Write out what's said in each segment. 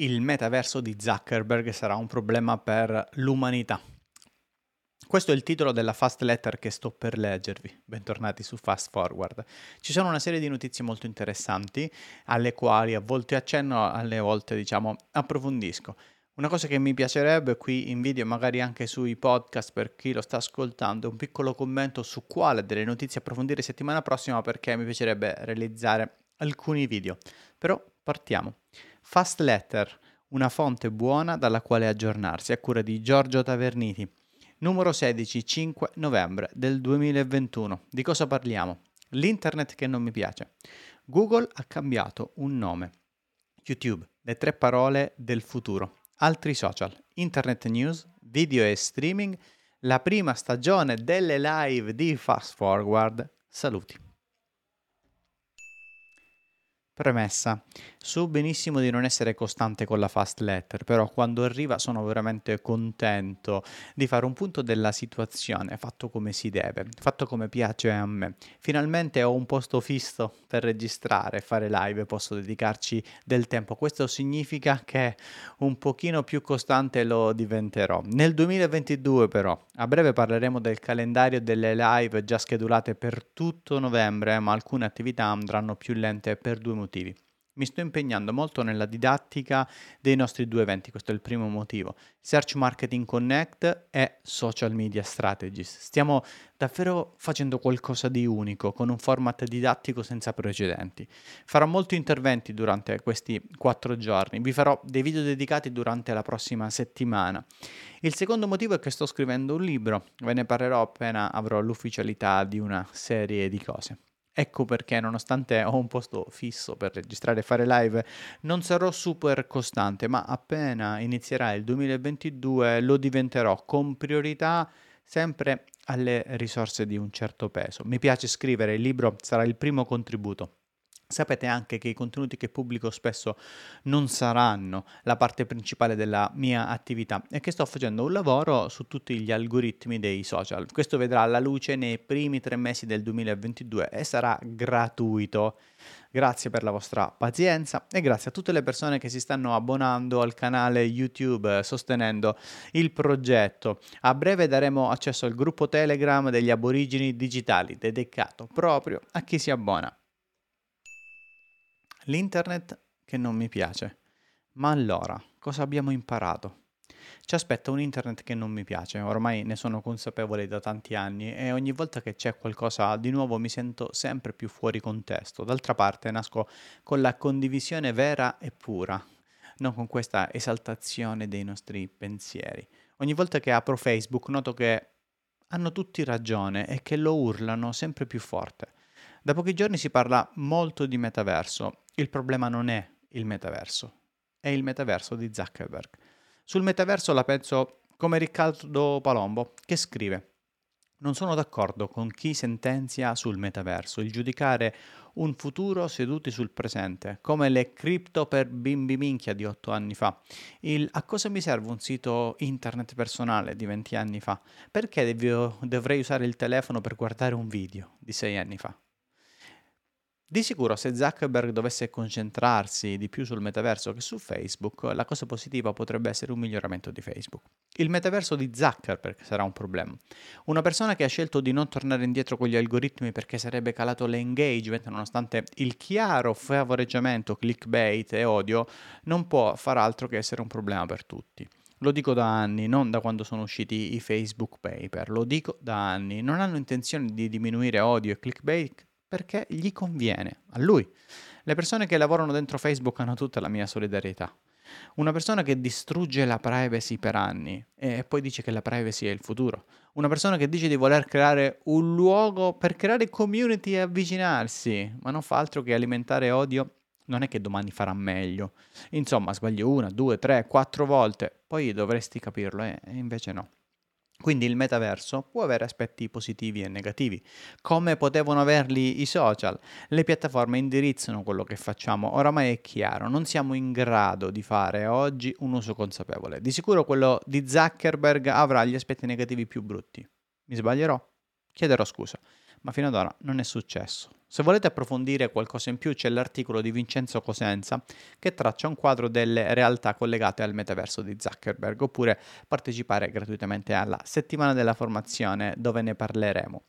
il metaverso di Zuckerberg sarà un problema per l'umanità. Questo è il titolo della fast letter che sto per leggervi. Bentornati su Fast Forward. Ci sono una serie di notizie molto interessanti, alle quali a volte accenno, alle volte diciamo approfondisco. Una cosa che mi piacerebbe qui in video magari anche sui podcast per chi lo sta ascoltando, un piccolo commento su quale delle notizie approfondire settimana prossima perché mi piacerebbe realizzare alcuni video. Però partiamo. Fast Letter, una fonte buona dalla quale aggiornarsi, a cura di Giorgio Taverniti. Numero 16, 5 novembre del 2021. Di cosa parliamo? L'internet che non mi piace. Google ha cambiato un nome. YouTube, le tre parole del futuro. Altri social, internet news, video e streaming, la prima stagione delle live di Fast Forward. Saluti. Premessa. So benissimo di non essere costante con la fast letter, però quando arriva sono veramente contento di fare un punto della situazione, fatto come si deve, fatto come piace a me. Finalmente ho un posto fisso per registrare, fare live, posso dedicarci del tempo. Questo significa che un pochino più costante lo diventerò. Nel 2022 però, a breve parleremo del calendario delle live già schedulate per tutto novembre, ma alcune attività andranno più lente per due motivi motivi. Mi sto impegnando molto nella didattica dei nostri due eventi, questo è il primo motivo. Search Marketing Connect e Social Media Strategies. Stiamo davvero facendo qualcosa di unico, con un format didattico senza precedenti. Farò molti interventi durante questi quattro giorni, vi farò dei video dedicati durante la prossima settimana. Il secondo motivo è che sto scrivendo un libro, ve ne parlerò appena avrò l'ufficialità di una serie di cose. Ecco perché, nonostante ho un posto fisso per registrare e fare live, non sarò super costante, ma appena inizierà il 2022 lo diventerò con priorità sempre alle risorse di un certo peso. Mi piace scrivere, il libro sarà il primo contributo. Sapete anche che i contenuti che pubblico spesso non saranno la parte principale della mia attività e che sto facendo un lavoro su tutti gli algoritmi dei social. Questo vedrà la luce nei primi tre mesi del 2022 e sarà gratuito. Grazie per la vostra pazienza e grazie a tutte le persone che si stanno abbonando al canale YouTube sostenendo il progetto. A breve daremo accesso al gruppo Telegram degli aborigeni digitali dedicato proprio a chi si abbona l'internet che non mi piace. Ma allora, cosa abbiamo imparato? Ci aspetta un internet che non mi piace, ormai ne sono consapevole da tanti anni e ogni volta che c'è qualcosa di nuovo mi sento sempre più fuori contesto. D'altra parte nasco con la condivisione vera e pura, non con questa esaltazione dei nostri pensieri. Ogni volta che apro Facebook noto che hanno tutti ragione e che lo urlano sempre più forte. Da pochi giorni si parla molto di metaverso. Il problema non è il metaverso, è il metaverso di Zuckerberg. Sul metaverso la penso come Riccardo Palombo, che scrive non sono d'accordo con chi sentenzia sul metaverso, il giudicare un futuro seduti sul presente, come le cripto per bimbi minchia di otto anni fa. Il a cosa mi serve un sito internet personale di 20 anni fa? Perché devo, dovrei usare il telefono per guardare un video di sei anni fa? Di sicuro se Zuckerberg dovesse concentrarsi di più sul metaverso che su Facebook, la cosa positiva potrebbe essere un miglioramento di Facebook. Il metaverso di Zuckerberg sarà un problema. Una persona che ha scelto di non tornare indietro con gli algoritmi perché sarebbe calato l'engagement nonostante il chiaro favoreggiamento, clickbait e odio, non può far altro che essere un problema per tutti. Lo dico da anni, non da quando sono usciti i Facebook paper, lo dico da anni. Non hanno intenzione di diminuire odio e clickbait perché gli conviene, a lui. Le persone che lavorano dentro Facebook hanno tutta la mia solidarietà. Una persona che distrugge la privacy per anni e poi dice che la privacy è il futuro. Una persona che dice di voler creare un luogo per creare community e avvicinarsi, ma non fa altro che alimentare odio, non è che domani farà meglio. Insomma, sbaglio una, due, tre, quattro volte, poi dovresti capirlo, eh? e invece no. Quindi il metaverso può avere aspetti positivi e negativi, come potevano averli i social. Le piattaforme indirizzano quello che facciamo, oramai è chiaro, non siamo in grado di fare oggi un uso consapevole. Di sicuro quello di Zuckerberg avrà gli aspetti negativi più brutti. Mi sbaglierò? Chiederò scusa, ma fino ad ora non è successo. Se volete approfondire qualcosa in più c'è l'articolo di Vincenzo Cosenza che traccia un quadro delle realtà collegate al metaverso di Zuckerberg oppure partecipare gratuitamente alla settimana della formazione dove ne parleremo.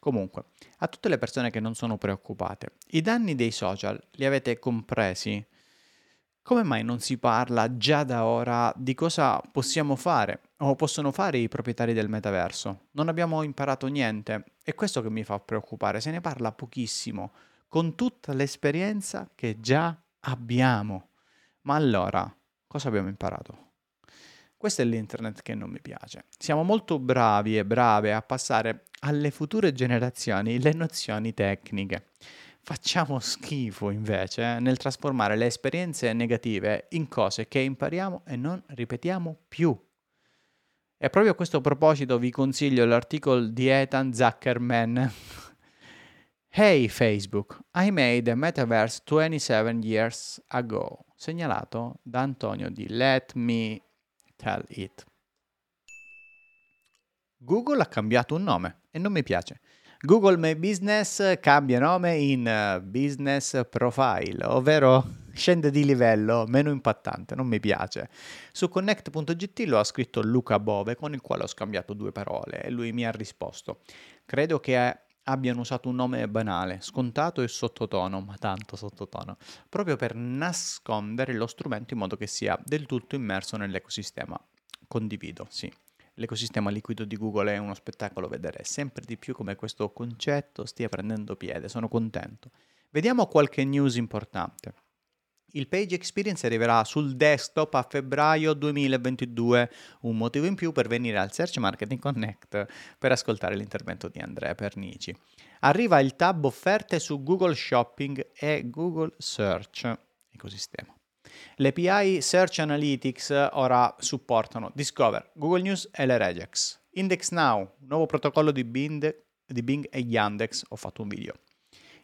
Comunque, a tutte le persone che non sono preoccupate, i danni dei social li avete compresi? Come mai non si parla già da ora di cosa possiamo fare o possono fare i proprietari del metaverso? Non abbiamo imparato niente. È questo che mi fa preoccupare, se ne parla pochissimo, con tutta l'esperienza che già abbiamo. Ma allora, cosa abbiamo imparato? Questo è l'internet che non mi piace. Siamo molto bravi e brave a passare alle future generazioni le nozioni tecniche. Facciamo schifo invece nel trasformare le esperienze negative in cose che impariamo e non ripetiamo più. E proprio a questo proposito vi consiglio l'articolo di Ethan Zuckerman. hey Facebook, I made a metaverse 27 years ago, segnalato da Antonio di Let Me Tell It. Google ha cambiato un nome e non mi piace. Google My Business cambia nome in eh, Business Profile, ovvero scende di livello, meno impattante, non mi piace. Su connect.gt lo ha scritto Luca Bove, con il quale ho scambiato due parole e lui mi ha risposto. Credo che abbiano usato un nome banale, scontato e sottotono, ma tanto sottotono, proprio per nascondere lo strumento in modo che sia del tutto immerso nell'ecosistema. Condivido, sì. L'ecosistema liquido di Google è uno spettacolo vedere sempre di più come questo concetto stia prendendo piede, sono contento. Vediamo qualche news importante. Il Page Experience arriverà sul desktop a febbraio 2022, un motivo in più per venire al Search Marketing Connect per ascoltare l'intervento di Andrea Pernici. Arriva il tab offerte su Google Shopping e Google Search ecosistema. Le API Search Analytics ora supportano Discover, Google News e le regex. Index Now, nuovo protocollo di Bing, di Bing e Yandex, ho fatto un video.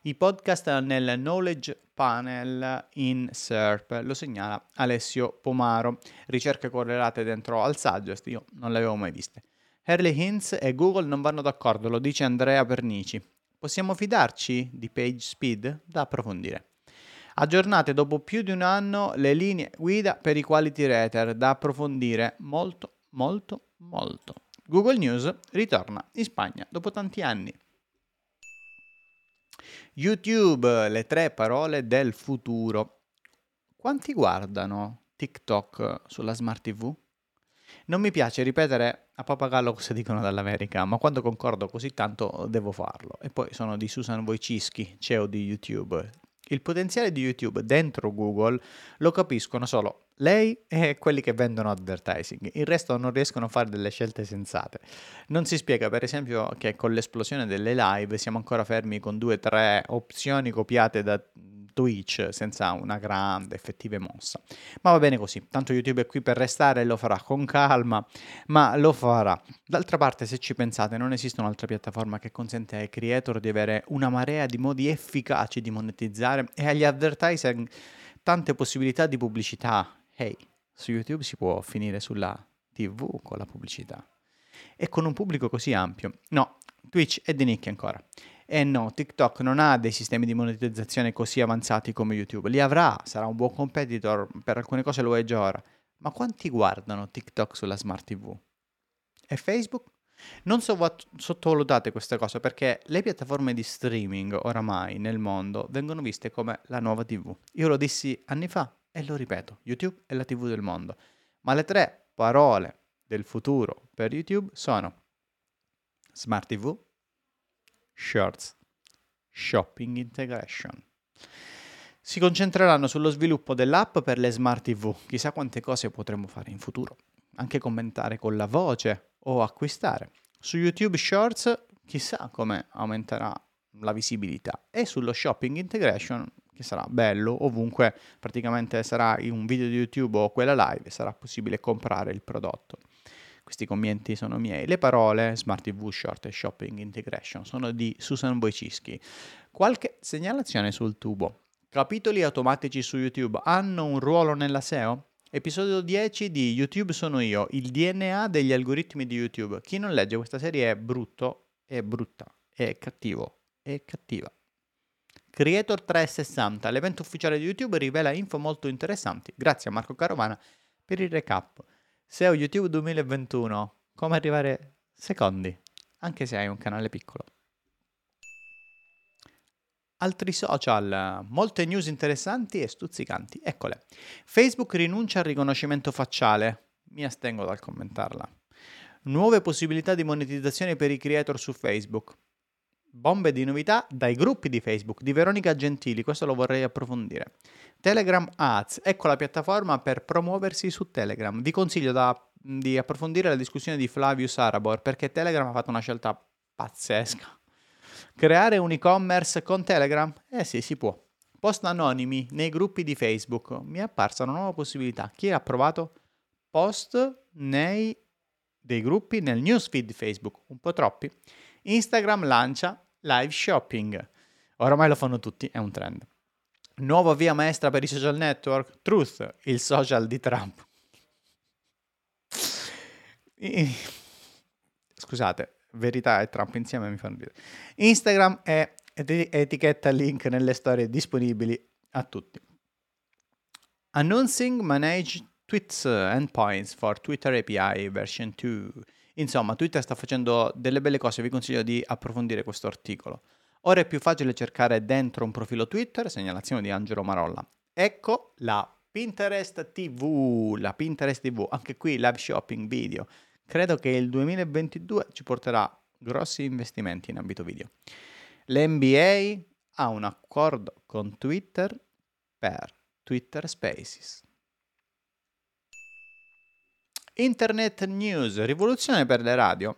I podcast nel Knowledge Panel in SERP, lo segnala Alessio Pomaro. Ricerche correlate dentro al Suggest, io non le avevo mai viste. Early Hints e Google non vanno d'accordo, lo dice Andrea Pernici. Possiamo fidarci di Page Speed? Da approfondire. Aggiornate dopo più di un anno le linee guida per i quality rater da approfondire molto, molto, molto. Google News ritorna in Spagna dopo tanti anni. YouTube, le tre parole del futuro. Quanti guardano TikTok sulla Smart TV? Non mi piace ripetere a papagallo cosa dicono dall'America, ma quando concordo così tanto devo farlo. E poi sono di Susan Wojcicki, CEO di YouTube. Il potenziale di YouTube dentro Google lo capiscono solo lei e quelli che vendono advertising. Il resto non riescono a fare delle scelte sensate. Non si spiega, per esempio, che con l'esplosione delle live siamo ancora fermi con due o tre opzioni copiate da Twitch senza una grande effettiva mossa. Ma va bene così, tanto YouTube è qui per restare e lo farà con calma, ma lo farà. D'altra parte, se ci pensate, non esiste un'altra piattaforma che consente ai creator di avere una marea di modi efficaci di monetizzare e agli advertiser tante possibilità di pubblicità. Hey, su YouTube si può finire sulla TV con la pubblicità. E con un pubblico così ampio. No, Twitch è di nicchia ancora. E no, TikTok non ha dei sistemi di monetizzazione così avanzati come YouTube. Li avrà, sarà un buon competitor, per alcune cose lo è già ora. Ma quanti guardano TikTok sulla Smart TV? E Facebook? Non sottovalutate queste cose perché le piattaforme di streaming oramai nel mondo vengono viste come la nuova TV. Io lo dissi anni fa e lo ripeto, YouTube è la TV del mondo. Ma le tre parole del futuro per YouTube sono Smart TV, Shorts, Shopping Integration. Si concentreranno sullo sviluppo dell'app per le smart TV. Chissà quante cose potremo fare in futuro. Anche commentare con la voce o acquistare. Su YouTube Shorts chissà come aumenterà la visibilità. E sullo Shopping Integration, che sarà bello, ovunque praticamente sarà in un video di YouTube o quella live, sarà possibile comprare il prodotto. Questi commenti sono miei. Le parole Smart TV Short e Shopping Integration sono di Susan Wojcicki. Qualche segnalazione sul tubo. Capitoli automatici su YouTube hanno un ruolo nella SEO? Episodio 10 di YouTube sono io, il DNA degli algoritmi di YouTube. Chi non legge questa serie è brutto, è brutta, è cattivo, è cattiva. Creator 360, l'evento ufficiale di YouTube, rivela info molto interessanti. Grazie a Marco Carovana per il recap. SEO YouTube 2021, come arrivare secondi, anche se hai un canale piccolo. Altri social, molte news interessanti e stuzzicanti. Eccole. Facebook rinuncia al riconoscimento facciale. Mi astengo dal commentarla. Nuove possibilità di monetizzazione per i creator su Facebook. Bombe di novità dai gruppi di Facebook di Veronica Gentili, questo lo vorrei approfondire. Telegram Ads, ecco la piattaforma per promuoversi su Telegram. Vi consiglio da, di approfondire la discussione di Flavius Arabor perché Telegram ha fatto una scelta pazzesca. Creare un e-commerce con Telegram? Eh sì, si può. Post anonimi nei gruppi di Facebook. Mi è apparsa una nuova possibilità. Chi ha provato? Post nei dei gruppi nel newsfeed Facebook. Un po' troppi. Instagram lancia live shopping. Oramai lo fanno tutti, è un trend. Nuova via maestra per i social network, Truth, il social di Trump. Scusate, verità e Trump insieme mi fanno ridere. Instagram è etichetta link nelle storie disponibili a tutti. Announcing Manage Tweets Endpoints for Twitter API version 2. Insomma, Twitter sta facendo delle belle cose, vi consiglio di approfondire questo articolo. Ora è più facile cercare dentro un profilo Twitter, segnalazione di Angelo Marolla. Ecco la Pinterest TV, la Pinterest TV, anche qui live shopping video. Credo che il 2022 ci porterà grossi investimenti in ambito video. L'NBA ha un accordo con Twitter per Twitter Spaces. Internet News, rivoluzione per le radio.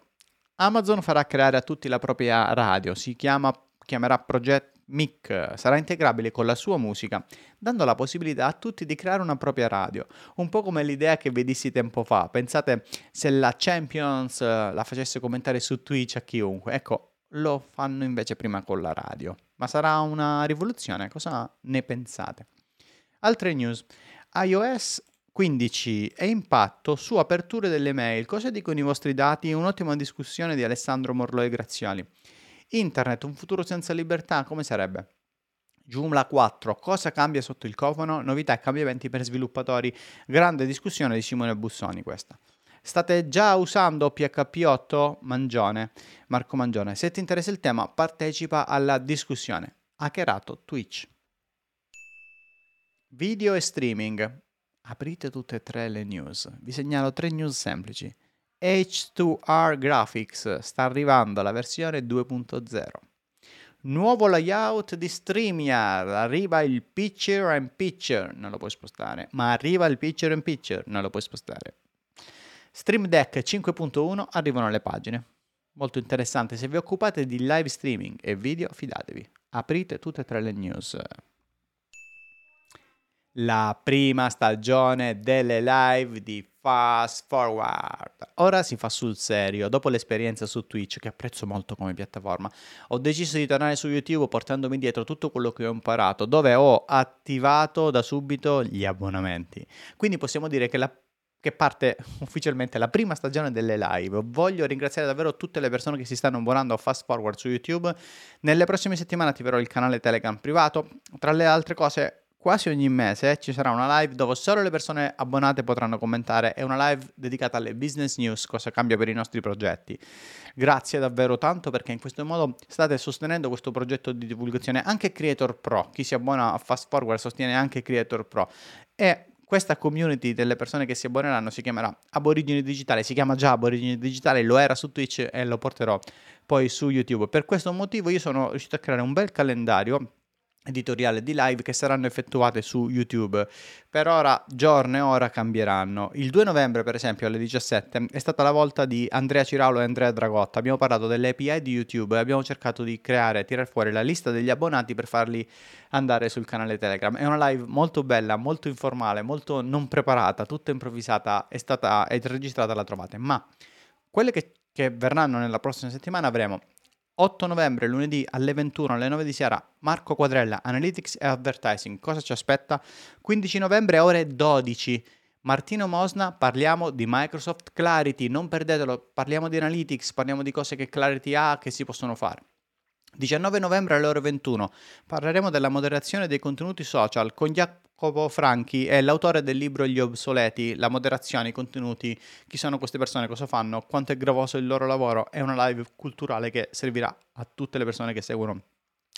Amazon farà creare a tutti la propria radio, si chiama, chiamerà Project Mic, sarà integrabile con la sua musica, dando la possibilità a tutti di creare una propria radio. Un po' come l'idea che vi dissi tempo fa. Pensate se la Champions eh, la facesse commentare su Twitch a chiunque. Ecco, lo fanno invece prima con la radio. Ma sarà una rivoluzione, cosa ne pensate? Altre news. iOS 15 e impatto su aperture delle mail. Cosa dicono i vostri dati? Un'ottima discussione di Alessandro Morloi Graziali. Internet, un futuro senza libertà, come sarebbe? Joomla 4, cosa cambia sotto il cofano? Novità e cambiamenti per sviluppatori. Grande discussione di Simone Bussoni questa. State già usando PHP 8? Mangione, Marco Mangione. Se ti interessa il tema, partecipa alla discussione. Hackerato Twitch. Video e streaming. Aprite tutte e tre le news. Vi segnalo tre news semplici. H2R Graphics sta arrivando alla versione 2.0. Nuovo layout di StreamYard, arriva il Picture and Picture, non lo puoi spostare, ma arriva il Picture and Picture, non lo puoi spostare. Stream Deck 5.1 arrivano le pagine. Molto interessante, se vi occupate di live streaming e video, fidatevi. Aprite tutte e tre le news la prima stagione delle live di Fast Forward. Ora si fa sul serio, dopo l'esperienza su Twitch, che apprezzo molto come piattaforma, ho deciso di tornare su YouTube portandomi dietro tutto quello che ho imparato, dove ho attivato da subito gli abbonamenti. Quindi possiamo dire che la che parte ufficialmente la prima stagione delle live. Voglio ringraziare davvero tutte le persone che si stanno abbonando a Fast Forward su YouTube. Nelle prossime settimane attiverò il canale Telegram privato. Tra le altre cose, quasi ogni mese ci sarà una live dove solo le persone abbonate potranno commentare È una live dedicata alle business news, cosa cambia per i nostri progetti. Grazie davvero tanto perché in questo modo state sostenendo questo progetto di divulgazione anche Creator Pro. Chi si abbona a Fast Forward sostiene anche Creator Pro. E questa community delle persone che si abboneranno si chiamerà Aborigine Digitale, si chiama già Aborigine Digitale, lo era su Twitch e lo porterò poi su YouTube. Per questo motivo io sono riuscito a creare un bel calendario editoriale di live che saranno effettuate su YouTube. Per ora, giorno e ora cambieranno. Il 2 novembre, per esempio, alle 17 è stata la volta di Andrea Ciraulo e Andrea Dragotta. Abbiamo parlato delle API di YouTube e abbiamo cercato di creare, tirare fuori la lista degli abbonati per farli andare sul canale Telegram. È una live molto bella, molto informale, molto non preparata, tutta improvvisata, è stata è registrata, la trovate. Ma quelle che, che verranno nella prossima settimana avremo 8 novembre, lunedì alle 21 alle 9 di sera, Marco Quadrella, Analytics e Advertising. Cosa ci aspetta? 15 novembre, ore 12. Martino Mosna, parliamo di Microsoft Clarity, non perdetelo, parliamo di Analytics, parliamo di cose che Clarity ha che si possono fare. 19 novembre alle ore 21 parleremo della moderazione dei contenuti social con Jacopo Franchi, è l'autore del libro Gli obsoleti, la moderazione, i contenuti, chi sono queste persone, cosa fanno, quanto è gravoso il loro lavoro. È una live culturale che servirà a tutte le persone che seguono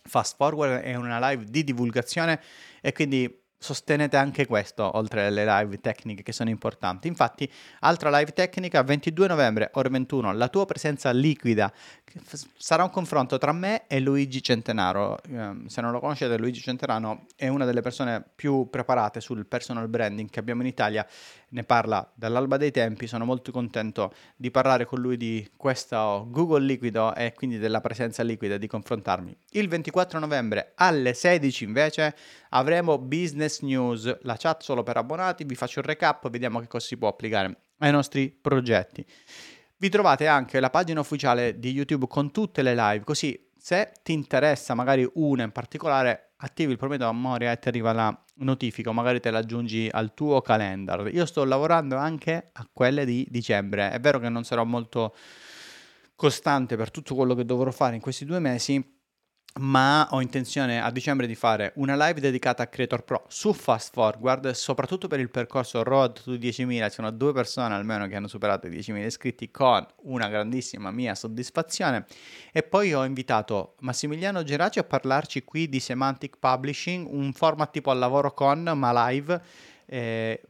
Fast Forward, è una live di divulgazione e quindi sostenete anche questo, oltre alle live tecniche che sono importanti. Infatti, altra live tecnica, 22 novembre, ore 21, la tua presenza liquida. Sarà un confronto tra me e Luigi Centenaro. Eh, se non lo conoscete, Luigi Centenaro è una delle persone più preparate sul personal branding che abbiamo in Italia. Ne parla dall'alba dei tempi. Sono molto contento di parlare con lui di questo Google liquido e quindi della presenza liquida, di confrontarmi. Il 24 novembre alle 16 invece avremo Business News, la chat solo per abbonati, vi faccio un recap, vediamo che cosa si può applicare ai nostri progetti. Vi trovate anche la pagina ufficiale di YouTube con tutte le live, così se ti interessa magari una in particolare, attivi il prometo memoria e ti arriva la notifica magari te la aggiungi al tuo calendar. Io sto lavorando anche a quelle di dicembre. È vero che non sarò molto costante per tutto quello che dovrò fare in questi due mesi, ma ho intenzione a dicembre di fare una live dedicata a Creator Pro su Fast Forward, soprattutto per il percorso Road to 10.000. Ci sono due persone almeno che hanno superato i 10.000 iscritti con una grandissima mia soddisfazione. E poi ho invitato Massimiliano Geraci a parlarci qui di Semantic Publishing, un format tipo al lavoro con, ma live. Eh,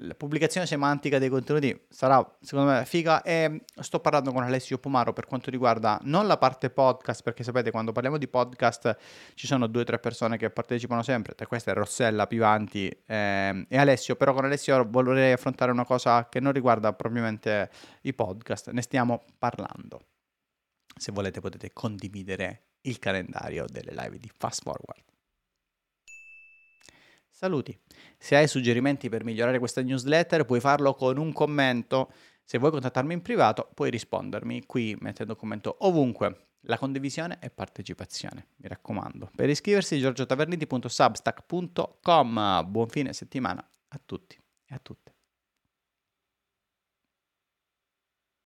la pubblicazione semantica dei contenuti sarà secondo me figa. E sto parlando con Alessio Pomaro per quanto riguarda non la parte podcast perché sapete quando parliamo di podcast ci sono due o tre persone che partecipano sempre tra queste Rossella, Pivanti eh, e Alessio. Però con Alessio vorrei affrontare una cosa che non riguarda propriamente i podcast ne stiamo parlando. Se volete potete condividere il calendario delle live di Fast Forward Saluti. Se hai suggerimenti per migliorare questa newsletter, puoi farlo con un commento. Se vuoi contattarmi in privato, puoi rispondermi qui mettendo commento ovunque. La condivisione e partecipazione, mi raccomando. Per iscriversi giorgiotaverniti.substack.com. Buon fine settimana a tutti e a tutte.